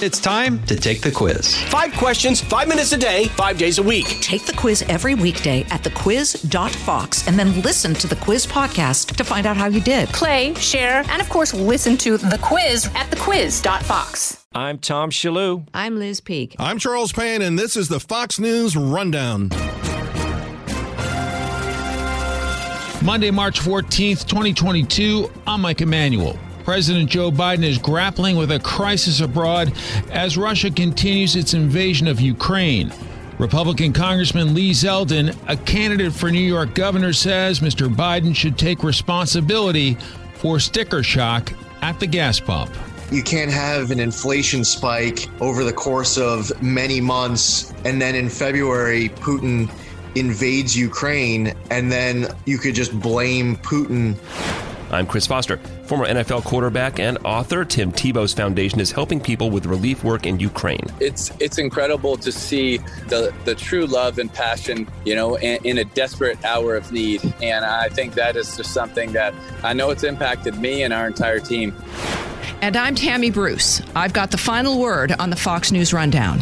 It's time to take the quiz. Five questions, five minutes a day, five days a week. Take the quiz every weekday at thequiz.fox and then listen to the quiz podcast to find out how you did. Play, share, and of course, listen to the quiz at thequiz.fox. I'm Tom Shillue. I'm Liz Peek. I'm Charles Payne, and this is the Fox News Rundown. Monday, March 14th, 2022. I'm Mike Emanuel. President Joe Biden is grappling with a crisis abroad as Russia continues its invasion of Ukraine. Republican Congressman Lee Zeldin, a candidate for New York governor, says Mr. Biden should take responsibility for sticker shock at the gas pump. You can't have an inflation spike over the course of many months, and then in February, Putin invades Ukraine, and then you could just blame Putin I'm Chris Foster. Former NFL quarterback and author Tim Tebow's foundation is helping people with relief work in Ukraine. It's it's incredible to see the the true love and passion, you know, in, in a desperate hour of need. And I think that is just something that I know it's impacted me and our entire team. And I'm Tammy Bruce. I've got the final word on the Fox News Rundown.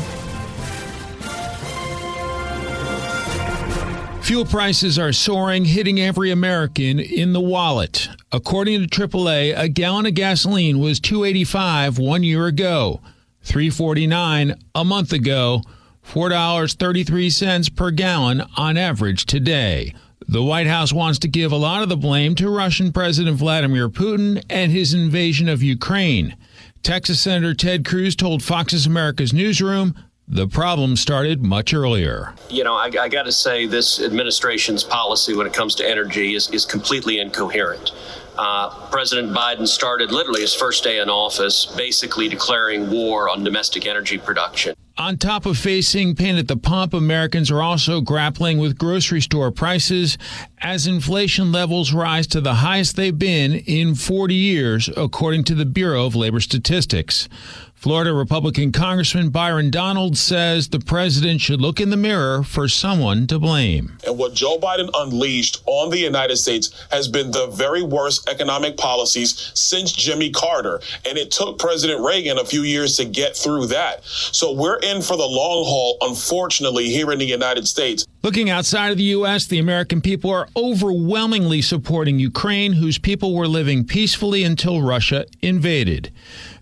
Fuel prices are soaring, hitting every American in the wallet. According to AAA, a gallon of gasoline was 285 one year ago, 349 a month ago, $4.33 per gallon on average today. The White House wants to give a lot of the blame to Russian President Vladimir Putin and his invasion of Ukraine. Texas Senator Ted Cruz told Fox's America's Newsroom the problem started much earlier. You know, I, I got to say, this administration's policy when it comes to energy is, is completely incoherent. Uh, President Biden started literally his first day in office, basically declaring war on domestic energy production. On top of facing pain at the pump, Americans are also grappling with grocery store prices as inflation levels rise to the highest they've been in 40 years, according to the Bureau of Labor Statistics. Florida Republican Congressman Byron Donalds says the president should look in the mirror for someone to blame. And what Joe Biden unleashed on the United States has been the very worst economic policies since Jimmy Carter. And it took President Reagan a few years to get through that. So we're in for the long haul, unfortunately, here in the United States. Looking outside of the U.S., the American people are overwhelmingly supporting Ukraine, whose people were living peacefully until Russia invaded.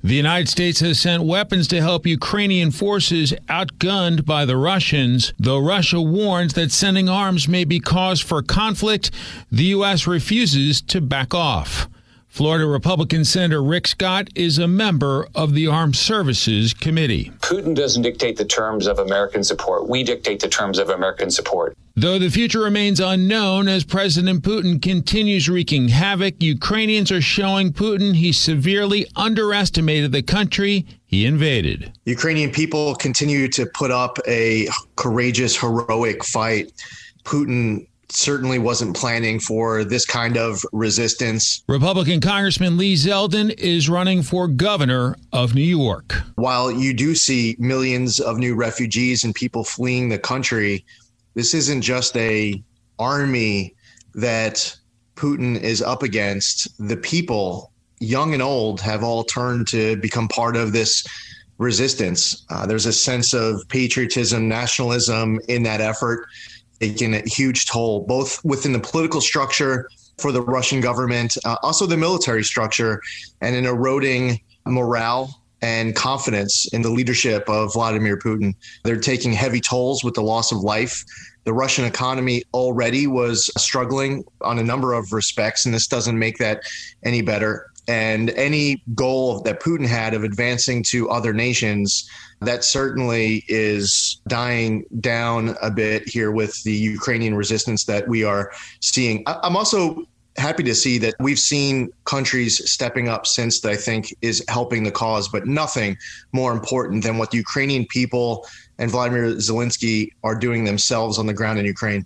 The United States has sent weapons to help Ukrainian forces outgunned by the Russians. Though Russia warns that sending arms may be cause for conflict, the U.S. refuses to back off. Florida Republican Senator Rick Scott is a member of the Armed Services Committee. Putin doesn't dictate the terms of American support. We dictate the terms of American support. Though the future remains unknown as President Putin continues wreaking havoc, Ukrainians are showing Putin he severely underestimated the country he invaded. Ukrainian people continue to put up a courageous, heroic fight. Putin certainly wasn't planning for this kind of resistance. Republican Congressman Lee Zeldin is running for governor of New York. While you do see millions of new refugees and people fleeing the country, this isn't just a army that Putin is up against. The people, young and old, have all turned to become part of this resistance. Uh, there's a sense of patriotism, nationalism in that effort taken a huge toll, both within the political structure for the Russian government, uh, also the military structure, and in eroding morale and confidence in the leadership of Vladimir Putin. They're taking heavy tolls with the loss of life. The Russian economy already was struggling on a number of respects, and this doesn't make that any better. And any goal that Putin had of advancing to other nations, that certainly is dying down a bit here with the Ukrainian resistance that we are seeing. I'm also happy to see that we've seen countries stepping up since that I think is helping the cause, but nothing more important than what the Ukrainian people and Vladimir Zelensky are doing themselves on the ground in Ukraine.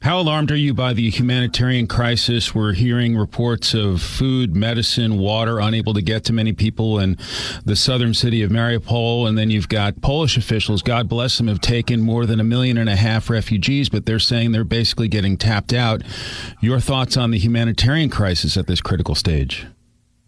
How alarmed are you by the humanitarian crisis? We're hearing reports of food, medicine, water unable to get to many people in the southern city of Mariupol. And then you've got Polish officials, God bless them, have taken more than a million and a half refugees, but they're saying they're basically getting tapped out. Your thoughts on the humanitarian crisis at this critical stage?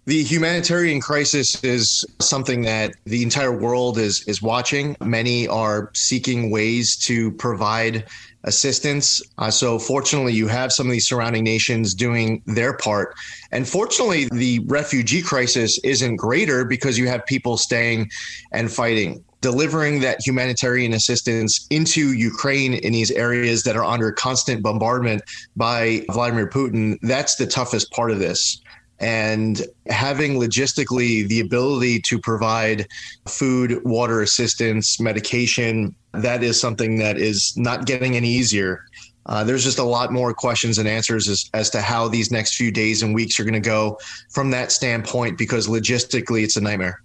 The humanitarian crisis is something that the entire world is is watching. Many are seeking ways to provide assistance. Uh, so, fortunately, you have some of these surrounding nations doing their part. And fortunately, the refugee crisis isn't greater because you have people staying and fighting. Delivering that humanitarian assistance into Ukraine in these areas that are under constant bombardment by Vladimir Putin, that's the toughest part of this and having logistically the ability to provide food, water assistance, medication, that is something that is not getting any easier. Uh, there's just a lot more questions and answers as, as to how these next few days and weeks are going to go from that standpoint because logistically it's a nightmare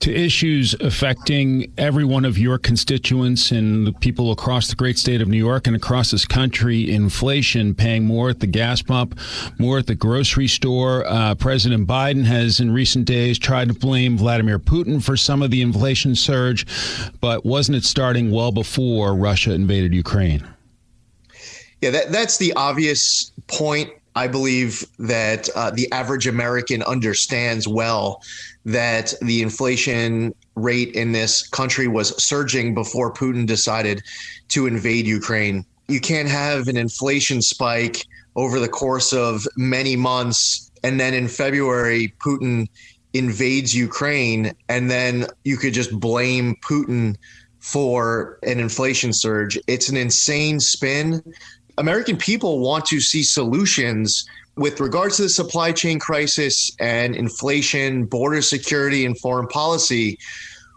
to issues affecting every one of your constituents and the people across the great state of New York and across this country inflation, paying more at the gas pump, more at the grocery store. Uh, President Biden has in recent days tried to blame Vladimir Putin for some of the inflation surge, but wasn't it starting well before Russia invaded Ukraine? Yeah, that, that's the obvious point. I believe that uh, the average American understands well that the inflation rate in this country was surging before Putin decided to invade Ukraine. You can't have an inflation spike over the course of many months. And then in February, Putin invades Ukraine. And then you could just blame Putin for an inflation surge. It's an insane spin. American people want to see solutions with regards to the supply chain crisis and inflation, border security, and foreign policy,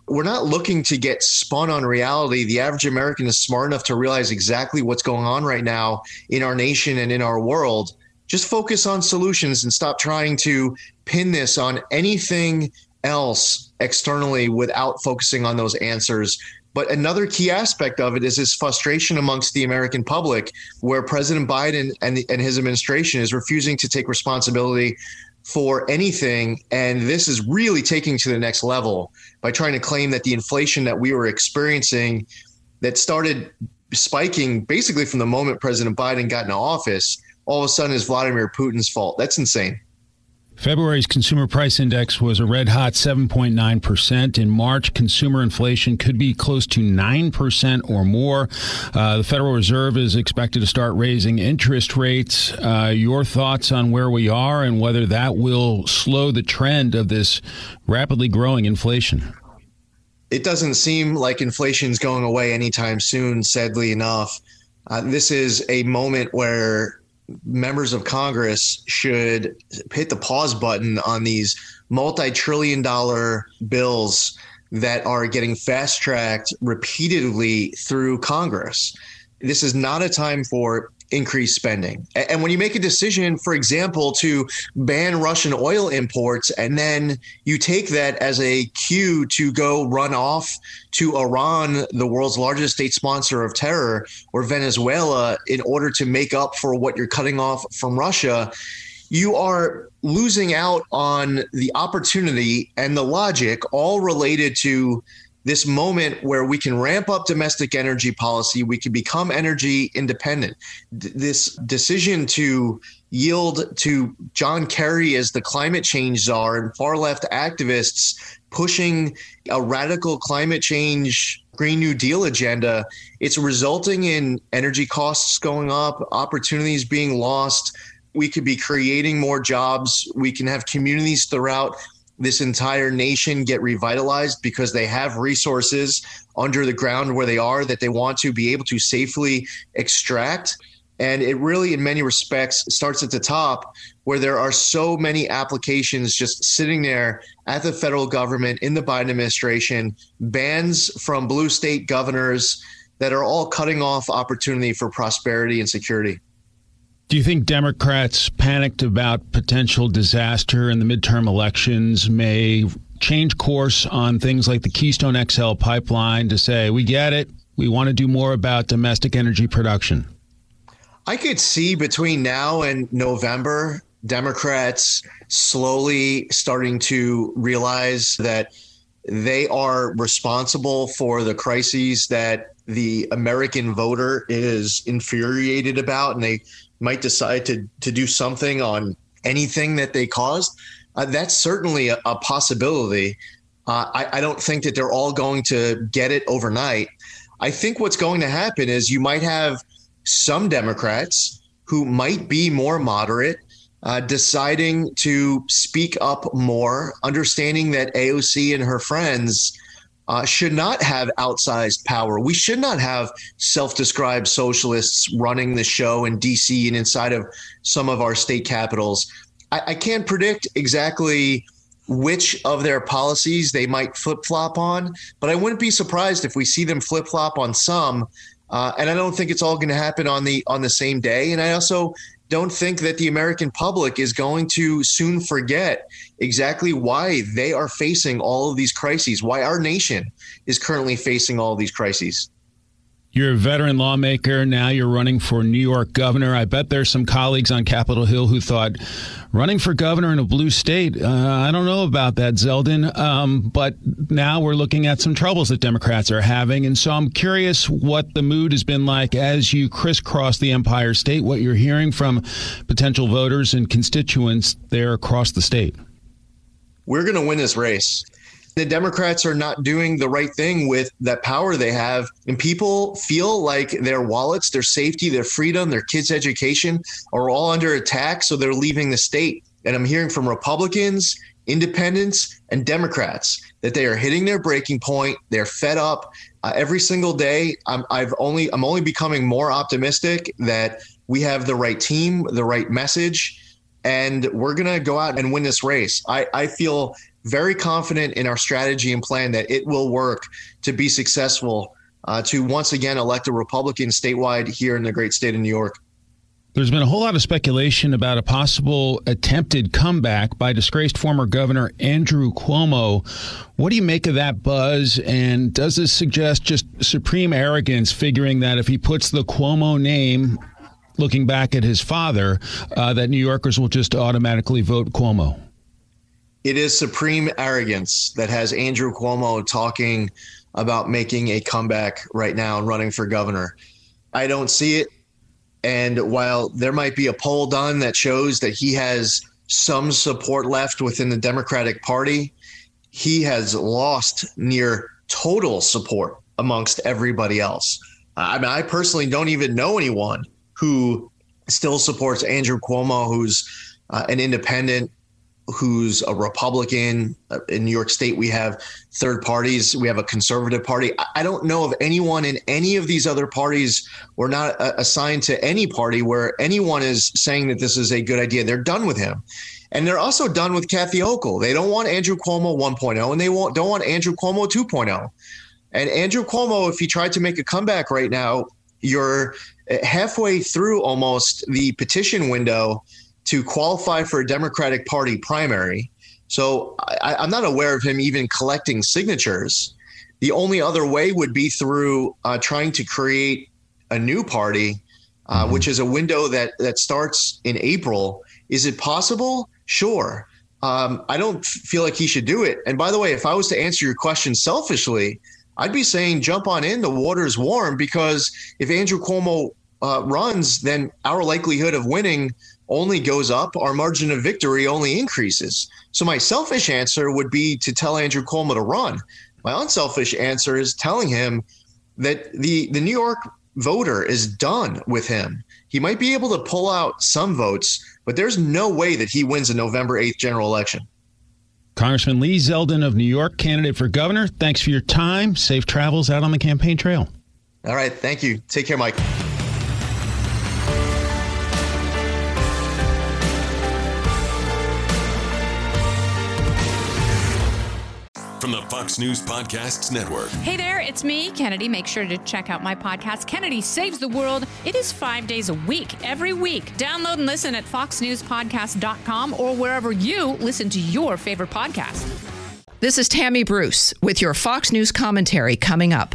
we're not looking to get spun on reality. The average American is smart enough to realize exactly what's going on right now in our nation and in our world. Just focus on solutions and stop trying to pin this on anything else externally without focusing on those answers but another key aspect of it is this frustration amongst the American public, where President Biden and, and his administration is refusing to take responsibility for anything. And this is really taking to the next level by trying to claim that the inflation that we were experiencing that started spiking basically from the moment President Biden got into office, all of a sudden is Vladimir Putin's fault. That's insane. February's consumer price index was a red hot 7.9%. In March, consumer inflation could be close to 9% or more. Uh, the Federal Reserve is expected to start raising interest rates. Uh, your thoughts on where we are and whether that will slow the trend of this rapidly growing inflation? It doesn't seem like inflation's going away anytime soon, sadly enough. Uh, this is a moment where members of Congress should hit the pause button on these multi trillion dollar bills that are getting fast tracked repeatedly through Congress. This is not a time for increase spending. And when you make a decision, for example, to ban Russian oil imports, and then you take that as a cue to go run off to Iran, the world's largest state sponsor of terror, or Venezuela, in order to make up for what you're cutting off from Russia, you are losing out on the opportunity and the logic, all related to this moment where we can ramp up domestic energy policy, we can become energy independent. D- this decision to yield to John Kerry as the climate change czar and far left activists pushing a radical climate change Green New Deal agenda, it's resulting in energy costs going up, opportunities being lost. We could be creating more jobs. We can have communities throughout this entire nation get revitalized because they have resources under the ground where they are that they want to be able to safely extract. And it really, in many respects, starts at the top where there are so many applications just sitting there at the federal government in the Biden administration, bans from blue state governors that are all cutting off opportunity for prosperity and security. Do you think Democrats panicked about potential disaster in the midterm elections may change course on things like the Keystone XL pipeline to say, we get it, we want to do more about domestic energy production? I could see between now and November, Democrats slowly starting to realize that they are responsible for the crises that the American voter is infuriated about, and they might decide to to do something on anything that they caused. uh, that's certainly a, a possibility. Uh, I, I don't think that they're all going to get it overnight. I think what's going to happen is you might have some Democrats who might be more moderate uh, deciding to speak up more, understanding that AOC and her friends uh, should not have outsized power. We should not have self described socialists running the show in DC and inside of some of our state capitals. I, I can't predict exactly which of their policies they might flip flop on, but I wouldn't be surprised if we see them flip flop on some. Uh, and I don't think it's all going to happen on the on the same day. And I also don't think that the American public is going to soon forget exactly why they are facing all of these crises, why our nation is currently facing all of these crises. You're a veteran lawmaker. Now you're running for New York governor. I bet there's some colleagues on Capitol Hill who thought running for governor in a blue state, uh, I don't know about that, Zeldin. Um, but now we're looking at some troubles that Democrats are having. And so I'm curious what the mood has been like as you crisscross the Empire State, what you're hearing from potential voters and constituents there across the state. We're going to win this race the Democrats are not doing the right thing with that power they have. And people feel like their wallets, their safety, their freedom, their kids' education are all under attack. So they're leaving the state. And I'm hearing from Republicans, independents, and Democrats that they are hitting their breaking point. They're fed up. Uh, every single day, I'm, I've only I'm only becoming more optimistic that we have the right team, the right message, and we're gonna go out and win this race. I, I feel very confident in our strategy and plan that it will work to be successful uh, to once again elect a Republican statewide here in the great state of New York. There's been a whole lot of speculation about a possible attempted comeback by disgraced former Governor Andrew Cuomo. What do you make of that buzz? And does this suggest just supreme arrogance, figuring that if he puts the Cuomo name, looking back at his father, uh, that New Yorkers will just automatically vote Cuomo? It is supreme arrogance that has Andrew Cuomo talking about making a comeback right now and running for governor. I don't see it. And while there might be a poll done that shows that he has some support left within the Democratic Party, he has lost near total support amongst everybody else. I mean, I personally don't even know anyone who still supports Andrew Cuomo, who's uh, an independent who's a Republican. Uh, in New York State, we have third parties. We have a conservative party. I don't know of anyone in any of these other parties We're not uh, assigned to any party where anyone is saying that this is a good idea. They're done with him. And they're also done with Kathy Hochul. They don't want Andrew Cuomo 1.0 and they won't, don't want Andrew Cuomo 2.0. And Andrew Cuomo, if he tried to make a comeback right now, you're halfway through almost the petition window to qualify for a Democratic Party primary. So I, am not aware of him even collecting signatures. The only other way would be through uh, trying to create a new party, uh, mm-hmm. which is a window that that starts in April. Is it possible? Sure. Um, I don't feel like he should do it. And by the way, if I was to answer your question selfishly, I'd be saying jump on in. The water's warm because if Andrew Cuomo uh, runs, then our likelihood of winning only goes up, our margin of victory only increases. So my selfish answer would be to tell Andrew Cuomo to run. My unselfish answer is telling him that the the New York voter is done with him. He might be able to pull out some votes, but there's no way that he wins a November 8th general election. Congressman Lee Zeldin of New York, candidate for governor. Thanks for your time. Safe travels out on the campaign trail. All right. Thank you. Take care, Mike. Fox News Podcasts Network. Hey there, it's me, Kennedy. Make sure to check out my podcast, Kennedy Saves the World. It is five days a week, every week. Download and listen at foxnewspodcast.com or wherever you listen to your favorite podcast. This is Tammy Bruce with your Fox News commentary coming up.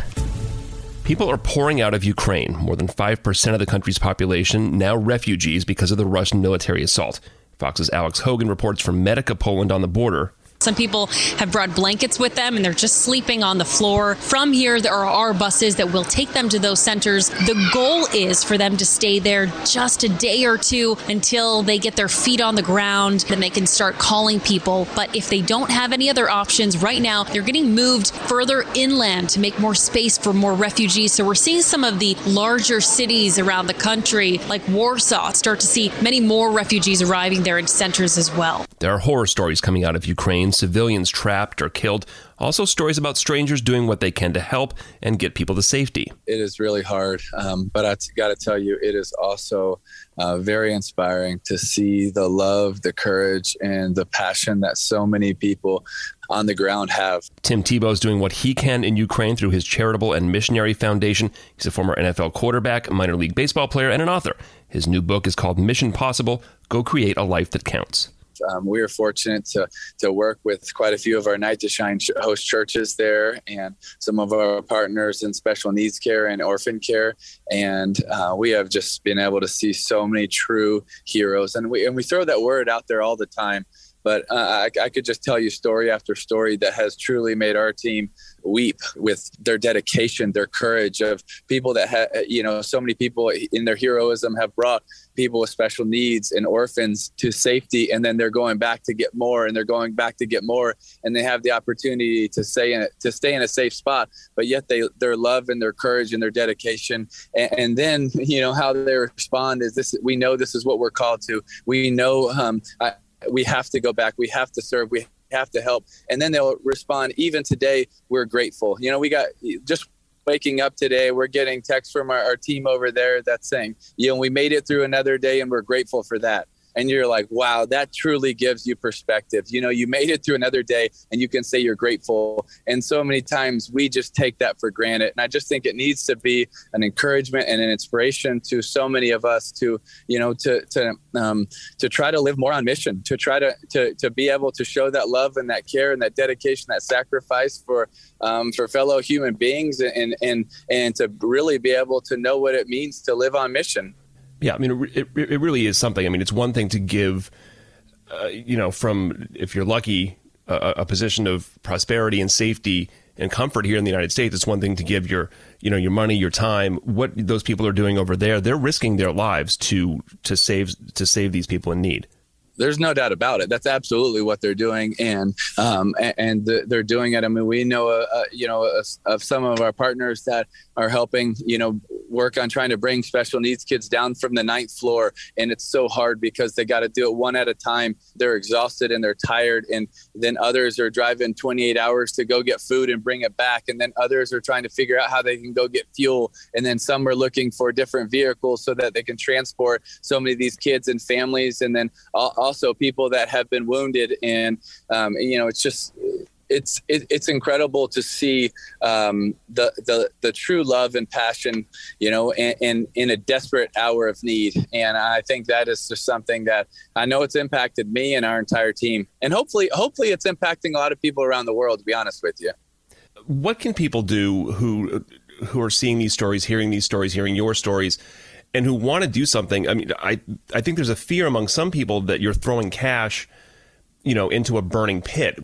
People are pouring out of Ukraine. More than 5% of the country's population now refugees because of the Russian military assault. Fox's Alex Hogan reports from Medyka, Poland on the border Some people have brought blankets with them and they're just sleeping on the floor. From here, there are buses that will take them to those centers. The goal is for them to stay there just a day or two until they get their feet on the ground, then they can start calling people. But if they don't have any other options right now, they're getting moved further inland to make more space for more refugees. So we're seeing some of the larger cities around the country, like Warsaw, start to see many more refugees arriving there in centers as well. There are horror stories coming out of Ukraine, civilians trapped or killed. Also, stories about strangers doing what they can to help and get people to safety. It is really hard, um, but I got to tell you, it is also uh, very inspiring to see the love, the courage, and the passion that so many people on the ground have. Tim Tebow is doing what he can in Ukraine through his charitable and missionary foundation. He's a former NFL quarterback, minor league baseball player, and an author. His new book is called Mission Possible Go Create a Life That Counts. Um, we are fortunate to to work with quite a few of our Night to Shine host churches there, and some of our partners in special needs care and orphan care, and uh, we have just been able to see so many true heroes, and we and we throw that word out there all the time. But uh, I, I could just tell you story after story that has truly made our team weep with their dedication, their courage of people that have, you know, so many people in their heroism have brought people with special needs and orphans to safety. And then they're going back to get more and they're going back to get more. And they have the opportunity to stay in, to stay in a safe spot, but yet they, their love and their courage and their dedication. And, and then, you know, how they respond is this, we know this is what we're called to. We know, um, I, we have to go back. We have to serve. We have to help. And then they'll respond, even today, we're grateful. You know, we got just waking up today, we're getting texts from our, our team over there that's saying, you know, we made it through another day and we're grateful for that and you're like, wow, that truly gives you perspective. You know, you made it through another day and you can say you're grateful. And so many times we just take that for granted. And I just think it needs to be an encouragement and an inspiration to so many of us to, you know, to to um, to try to live more on mission, to try to to to be able to show that love and that care and that dedication, that sacrifice for um, for fellow human beings, and and and to really be able to know what it means to live on mission. Yeah, I mean, it, it really is something. I mean, it's one thing to give, uh, you know, from if you're lucky, a, a position of prosperity and safety and comfort here in the United States. It's one thing to give your, you know, your money, your time. What those people are doing over there, they're risking their lives to to save to save these people in need there's no doubt about it. That's absolutely what they're doing, and um, and, they're doing it. I mean, we know, uh, uh, you know, of some of our partners that are helping, you know, work on trying to bring special needs kids down from the ninth floor. And it's so hard because they got to do it one at a time. They're exhausted and they're tired. And then others are driving 28 hours to go get food and bring it back. And then others are trying to figure out how they can go get fuel. And then some are looking for different vehicles so that they can transport so many of these kids and families. And then also people that have been wounded. And, um, you know, it's just, it's it, it's incredible to see um, the the the true love and passion, you know, in, in, in a desperate hour of need. And I think that is just something that I know it's impacted me and our entire team, and hopefully hopefully it's impacting a lot of people around the world. To be honest with you, what can people do who who are seeing these stories, hearing these stories, hearing your stories? And who want to do something? I mean, I I think there's a fear among some people that you're throwing cash, you know, into a burning pit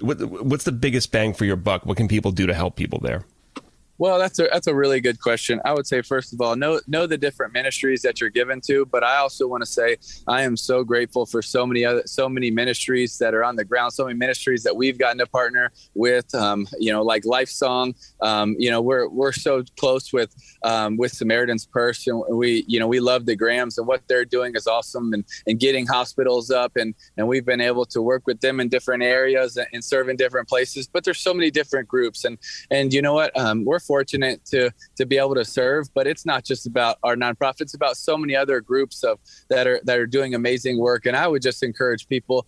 what, what's the biggest bang for your buck? What can people do to help people there? Well, that's a that's a really good question. I would say first of all, know know the different ministries that you're given to, but I also want to say I am so grateful for so many other so many ministries that are on the ground, so many ministries that we've gotten to partner with. Um, you know, like Life Song. Um, you know, we're we're so close with um, with Samaritan's Purse, and we you know we love the Grahams and what they're doing is awesome, and and getting hospitals up, and and we've been able to work with them in different areas and, serve in different places. But there's so many different groups, and and you know what, um, we're fortunate to to be able to serve. But it's not just about our nonprofit; it's about so many other groups of that are that are doing amazing work. And I would just encourage people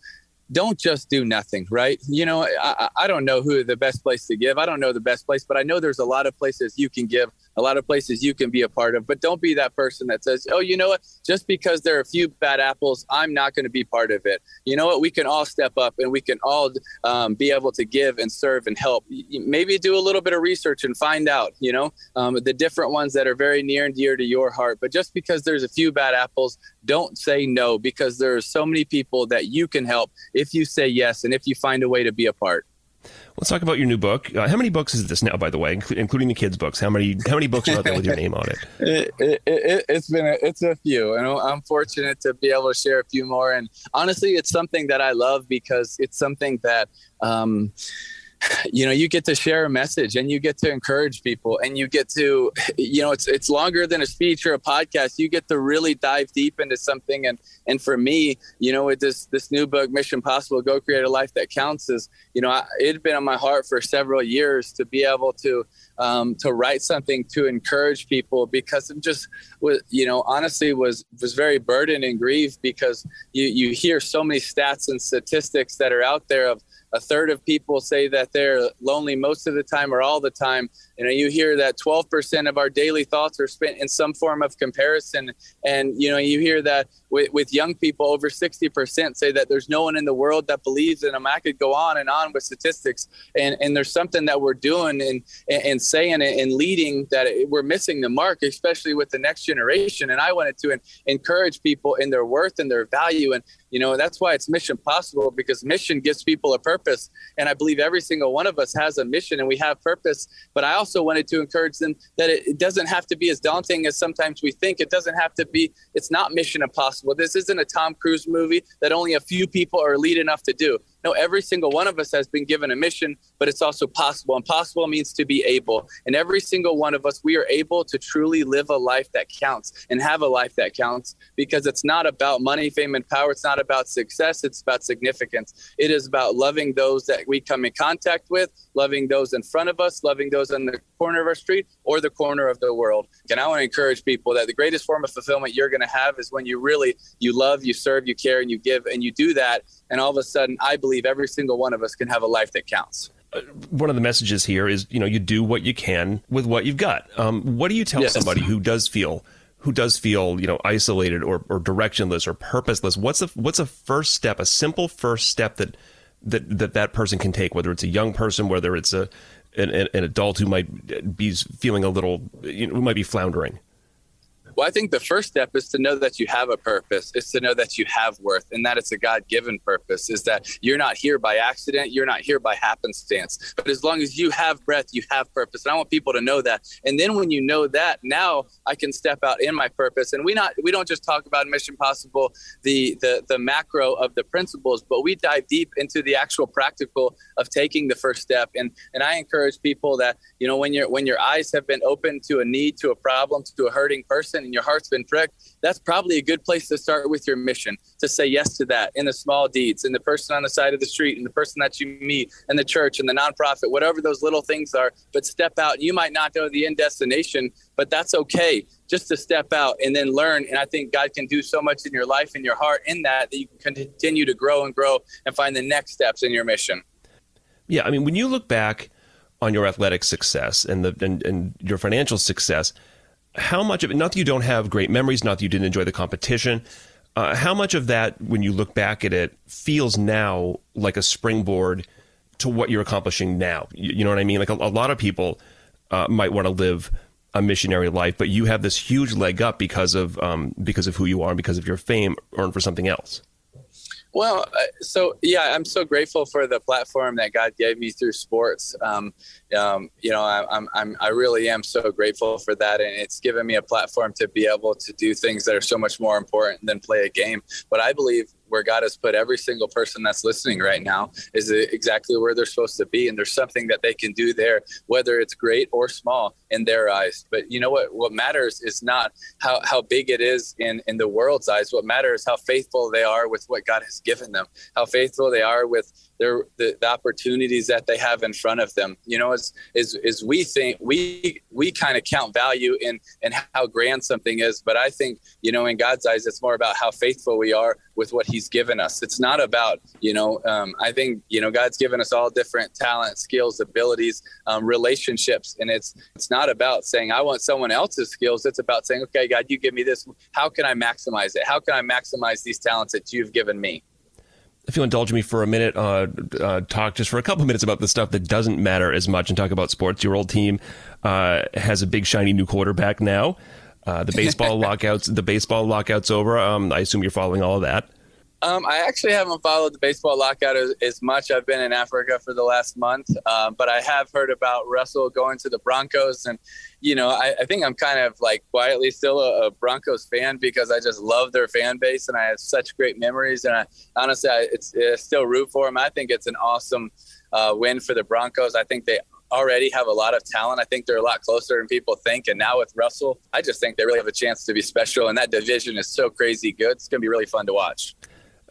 don't just do nothing, right? You know, I, I, don't know who the best place to give. I don't know the best place, but I know there's a lot of places you can give a lot of places you can be a part of. But don't be that person that says, oh, you know what? Just because there are a few bad apples, I'm not going to be part of it. You know what? We can all step up and we can all um, be able to give and serve and help. Maybe do a little bit of research and find out, you know, um, the different ones that are very near and dear to your heart. But just because there's a few bad apples, don't say no because there are so many people that you can help if you say yes and if you find a way to be a part. Let's talk about your new book. Uh, how many books is this now, by the way, including the kids' books? How many how many books are out there with your name on it? it, it, has it, been a, it's a few, and I'm fortunate to be able to share a few more. And honestly, it's something that I love because it's something that. Um, you know you get to share a message and you get to encourage people and you get to you know it's it's longer than a speech or a podcast. You get to really dive deep into something. And and for me you know with this this new book mission possible go create a life that counts is you know it had been on my heart for several years to be able to um, to write something to encourage people because I'm just you know honestly was was very burdened and grieved because you you hear so many stats and statistics that are out there of a third of people say that they're lonely most of the time or all the time. You know, you hear that 12% of our daily thoughts are spent in some form of comparison. And, you know, you hear that with, with young people, over 60% say that there's no one in the world that believes in them. I could go on and on with statistics. And, and there's something that we're doing and, and saying and leading that we're missing the mark, especially with the next generation. And I wanted to encourage people in their worth and their value. And, you know, that's why it's mission possible because mission gives people a purpose. And I believe every single one of us has a mission and we have purpose. But I also wanted to encourage them that it, it doesn't have to be as daunting as sometimes we think. It doesn't have to be, it's not mission impossible. This isn't a Tom Cruise movie that only a few people are elite enough to do. No, every single one of us has been given a mission, but it's also possible. And possible means to be able. And every single one of us, we are able to truly live a life that counts and have a life that counts because it's not about money, fame, and power. It's not about success. It's about significance. It is about loving those that we come in contact with, loving those in front of us, loving those on the corner of our street or the corner of the world. And I want to encourage people that the greatest form of fulfillment you're going to have is when you really, you love, you serve, you care, and you give, and you do that. And all of a sudden, I believe believe every single one of us can have a life that counts. One of the messages here is, you know, you do what you can with what you've got. Um, what do you tell yes. somebody who does feel who does feel you know isolated or, or directionless or purposeless what's a what's a first step a simple first step that that that that person can take whether it's a young person whether it's a an, an adult who might be feeling a little you know who might be floundering well, I think the first step is to know that you have a purpose, is to know that you have worth and that it's a God given purpose, is that you're not here by accident, you're not here by happenstance. But as long as you have breath, you have purpose. And I want people to know that. And then when you know that, now I can step out in my purpose. And we not we don't just talk about Mission Possible, the the the macro of the principles, but we dive deep into the actual practical of taking the first step. And and I encourage people that, you know, when your when your eyes have been open to a need, to a problem, to a hurting person, and your heart's been pricked, that's probably a good place to start with your mission to say yes to that in the small deeds, in the person on the side of the street, and the person that you meet, and the church, and the nonprofit, whatever those little things are. But step out. You might not know the end destination, but that's okay just to step out and then learn. And I think God can do so much in your life and your heart in that that you can continue to grow and grow and find the next steps in your mission. Yeah, I mean, when you look back on your athletic success and the and, and your financial success, how much of it, not that you don't have great memories, not that you didn't enjoy the competition, uh, how much of that, when you look back at it, feels now like a springboard to what you're accomplishing now? You, you know what I mean? Like a, a lot of people uh, might want to live a missionary life, but you have this huge leg up because of um, because of who you are, and because of your fame earned for something else. Well, so yeah, I'm so grateful for the platform that God gave me through sports. Um, um, you know, I, I'm, I'm, I really am so grateful for that, and it's given me a platform to be able to do things that are so much more important than play a game. But I believe where God has put every single person that's listening right now is exactly where they're supposed to be. And there's something that they can do there, whether it's great or small in their eyes. But you know what? What matters is not how, how big it is in, in the world's eyes. What matters is how faithful they are with what God has given them, how faithful they are with their the, the opportunities that they have in front of them. You know, as is is we think we we kind of count value in in how grand something is, but I think you know in God's eyes it's more about how faithful we are with what He's given us. It's not about you know um, I think you know God's given us all different talents, skills, abilities, um, relationships, and it's it's not about saying I want someone else's skills. It's about saying okay, God, you give me this. How can I maximize it? How can I maximize these talents that you've given me? If you indulge me for a minute, uh, uh, talk just for a couple minutes about the stuff that doesn't matter as much and talk about sports. Your old team uh, has a big shiny new quarterback now. Uh, the baseball lockouts, the baseball lockouts over. Um, I assume you're following all of that. Um, I actually haven't followed the baseball lockout as, as, much. I've been in Africa for the last month, um, but I have heard about Russell going to the Broncos, and you know, I, I think I'm kind of like quietly still a, a, Broncos fan because I just love their fan base and I have such great memories. And I honestly, I, it's, still root for them. I think it's an awesome uh, win for the Broncos. I think they already have a lot of talent. I think they're a lot closer than people think. And now with Russell, I just think they really have a chance to be special. And that division is so crazy good. It's going to be really fun to watch.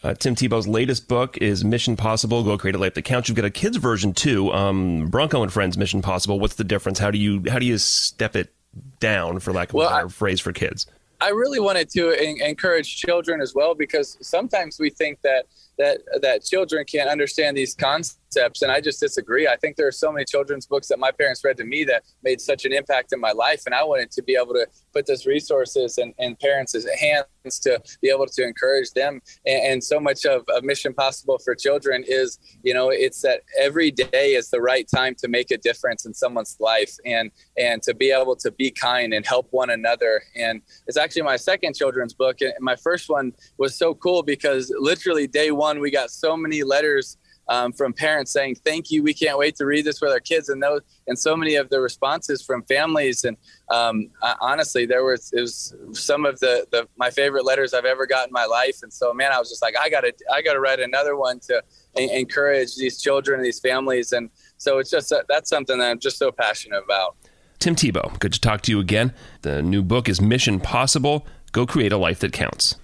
Uh, Tim Tebow's latest book is Mission Possible: Go Create a Life That Counts. You've got a kids version too. Um, Bronco and Friends Mission Possible. What's the difference? How do you how do you step it down, for lack of well, a better I, phrase, for kids? I really wanted to encourage children as well because sometimes we think that that that children can't understand these concepts and i just disagree. I think there are so many children's books that my parents read to me that made such an impact in my life and i wanted to be able to put those resources in, in parents' hands to be able to encourage them. And, and so much of a mission possible for children is you know it's that every day is the right time to make a difference in someone's life and and to be able to be kind and help one another. And it's actually my second children's book and my first one was so cool because literally day one one, we got so many letters um, from parents saying, "Thank you, we can't wait to read this with our kids," and those and so many of the responses from families. And um, honestly, there was it was some of the, the my favorite letters I've ever got in my life. And so, man, I was just like, I gotta I gotta write another one to encourage these children, and these families, and so it's just that's something that I'm just so passionate about. Tim Tebow, good to talk to you again. The new book is Mission Possible. Go create a life that counts.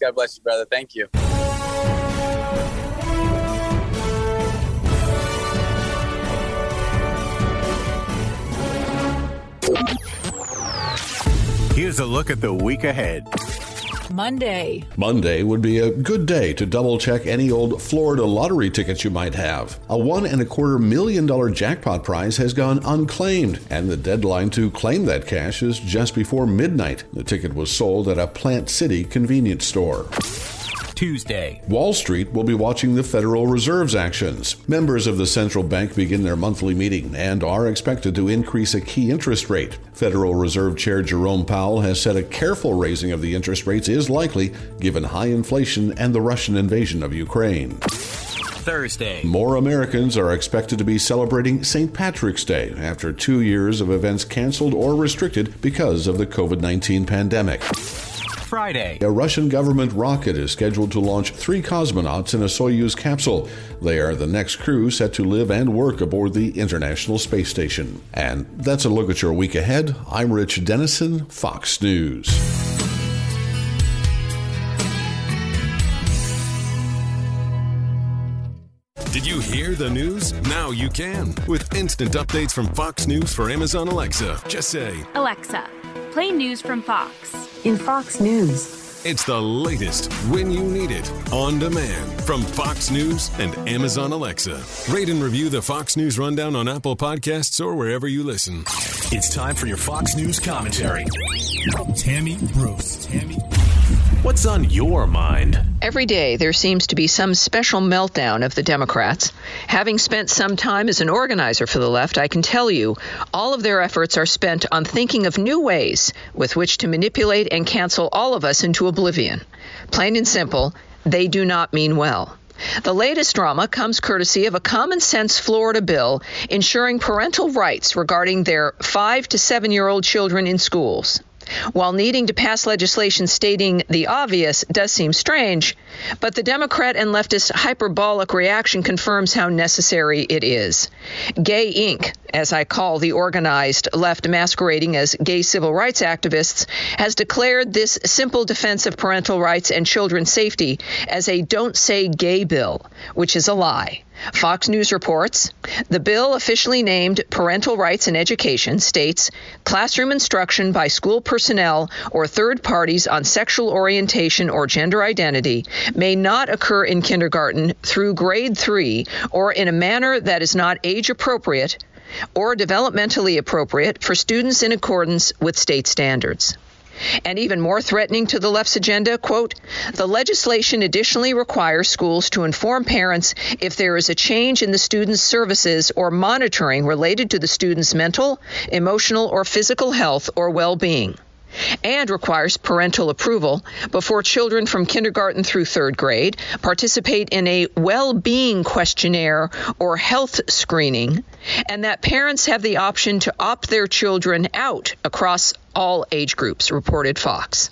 God bless you, brother. Thank you. Here's a look at the week ahead. Monday. Monday would be a good day to double check any old Florida lottery tickets you might have. A one and a quarter million dollar jackpot prize has gone unclaimed, and the deadline to claim that cash is just before midnight. The ticket was sold at a Plant City convenience store. Tuesday. Wall Street will be watching the Federal Reserve's actions. Members of the central bank begin their monthly meeting and are expected to increase a key interest rate. Federal Reserve Chair Jerome Powell has said a careful raising of the interest rates is likely given high inflation and the Russian invasion of Ukraine. Thursday. More Americans are expected to be celebrating St. Patrick's Day after two years of events canceled or restricted because of the COVID 19 pandemic. Friday. A Russian government rocket is scheduled to launch three cosmonauts in a Soyuz capsule. They are the next crew set to live and work aboard the International Space Station. And that's a look at your week ahead. I'm Rich Denison, Fox News. Did you hear the news? Now you can. With instant updates from Fox News for Amazon Alexa. Just say, Alexa, play news from Fox in Fox News. It's the latest when you need it on demand from Fox News and Amazon Alexa. Rate and review the Fox News Rundown on Apple Podcasts or wherever you listen. It's time for your Fox News commentary. Tammy Bruce. Tammy. What's on your mind? Every day there seems to be some special meltdown of the Democrats. Having spent some time as an organizer for the left, I can tell you all of their efforts are spent on thinking of new ways with which to manipulate and cancel all of us into oblivion. Plain and simple, they do not mean well. The latest drama comes courtesy of a common sense Florida bill ensuring parental rights regarding their five to seven year old children in schools. While needing to pass legislation stating the obvious does seem strange, But the Democrat and leftist hyperbolic reaction confirms how necessary it is. Gay Inc., as I call the organized left masquerading as gay civil rights activists, has declared this simple defense of parental rights and children's safety as a don't say gay bill, which is a lie. Fox News reports the bill, officially named Parental Rights in Education, states classroom instruction by school personnel or third parties on sexual orientation or gender identity may not occur in kindergarten through grade three or in a manner that is not age appropriate or developmentally appropriate for students in accordance with state standards. And even more threatening to the left's agenda, quote, the legislation additionally requires schools to inform parents if there is a change in the student's services or monitoring related to the student's mental, emotional, or physical health or well being and requires parental approval before children from kindergarten through third grade participate in a well being questionnaire or health screening, and that parents have the option to opt their children out across all age groups, reported Fox.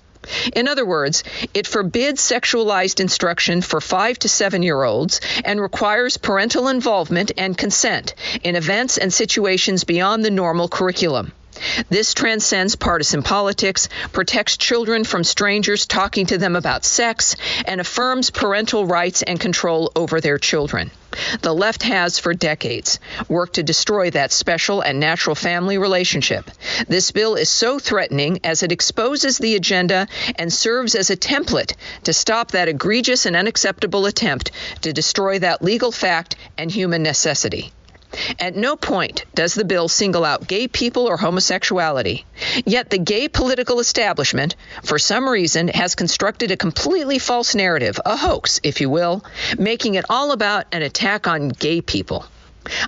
In other words, it forbids sexualized instruction for five to seven year olds and requires parental involvement and consent in events and situations beyond the normal curriculum. This transcends partisan politics, protects children from strangers talking to them about sex, and affirms parental rights and control over their children. The left has, for decades, worked to destroy that special and natural family relationship. This bill is so threatening as it exposes the agenda and serves as a template to stop that egregious and unacceptable attempt to destroy that legal fact and human necessity. At no point does the bill single out gay people or homosexuality. Yet the gay political establishment, for some reason, has constructed a completely false narrative, a hoax, if you will, making it all about an attack on gay people.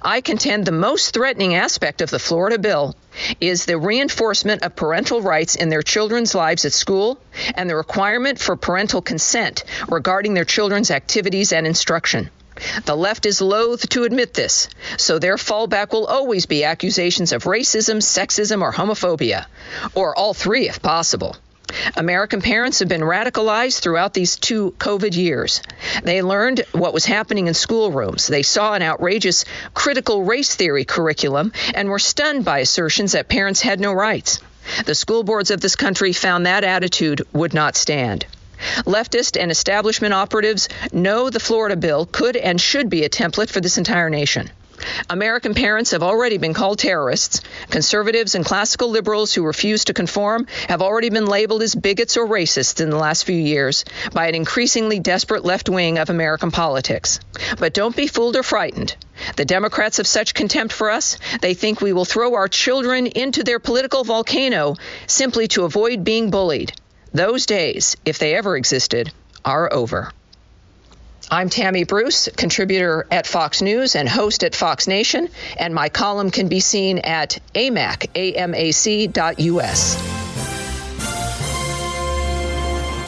I contend the most threatening aspect of the Florida bill is the reinforcement of parental rights in their children's lives at school and the requirement for parental consent regarding their children's activities and instruction. The left is loath to admit this, so their fallback will always be accusations of racism, sexism, or homophobia, or all three if possible. American parents have been radicalized throughout these two COVID years. They learned what was happening in schoolrooms. They saw an outrageous critical race theory curriculum and were stunned by assertions that parents had no rights. The school boards of this country found that attitude would not stand. Leftist and establishment operatives know the Florida bill could and should be a template for this entire nation. American parents have already been called terrorists. Conservatives and classical liberals who refuse to conform have already been labeled as bigots or racists in the last few years by an increasingly desperate left wing of American politics. But don't be fooled or frightened. The Democrats have such contempt for us, they think we will throw our children into their political volcano simply to avoid being bullied. Those days, if they ever existed, are over. I'm Tammy Bruce, contributor at Fox News and host at Fox Nation, and my column can be seen at amac, amac.us.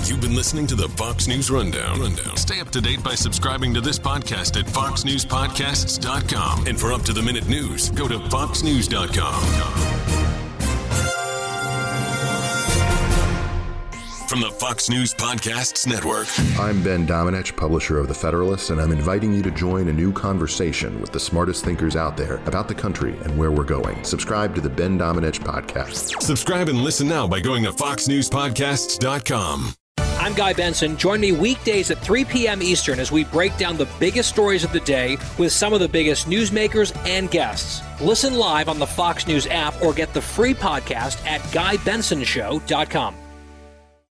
You've been listening to the Fox News Rundown. Rundown. Stay up to date by subscribing to this podcast at foxnewspodcasts.com. And for up to the minute news, go to foxnews.com. from the Fox News Podcasts Network. I'm Ben Domenech, publisher of The Federalist, and I'm inviting you to join a new conversation with the smartest thinkers out there about the country and where we're going. Subscribe to the Ben Domenech Podcast. Subscribe and listen now by going to foxnewspodcasts.com. I'm Guy Benson. Join me weekdays at 3 p.m. Eastern as we break down the biggest stories of the day with some of the biggest newsmakers and guests. Listen live on the Fox News app or get the free podcast at GuyBensonShow.com.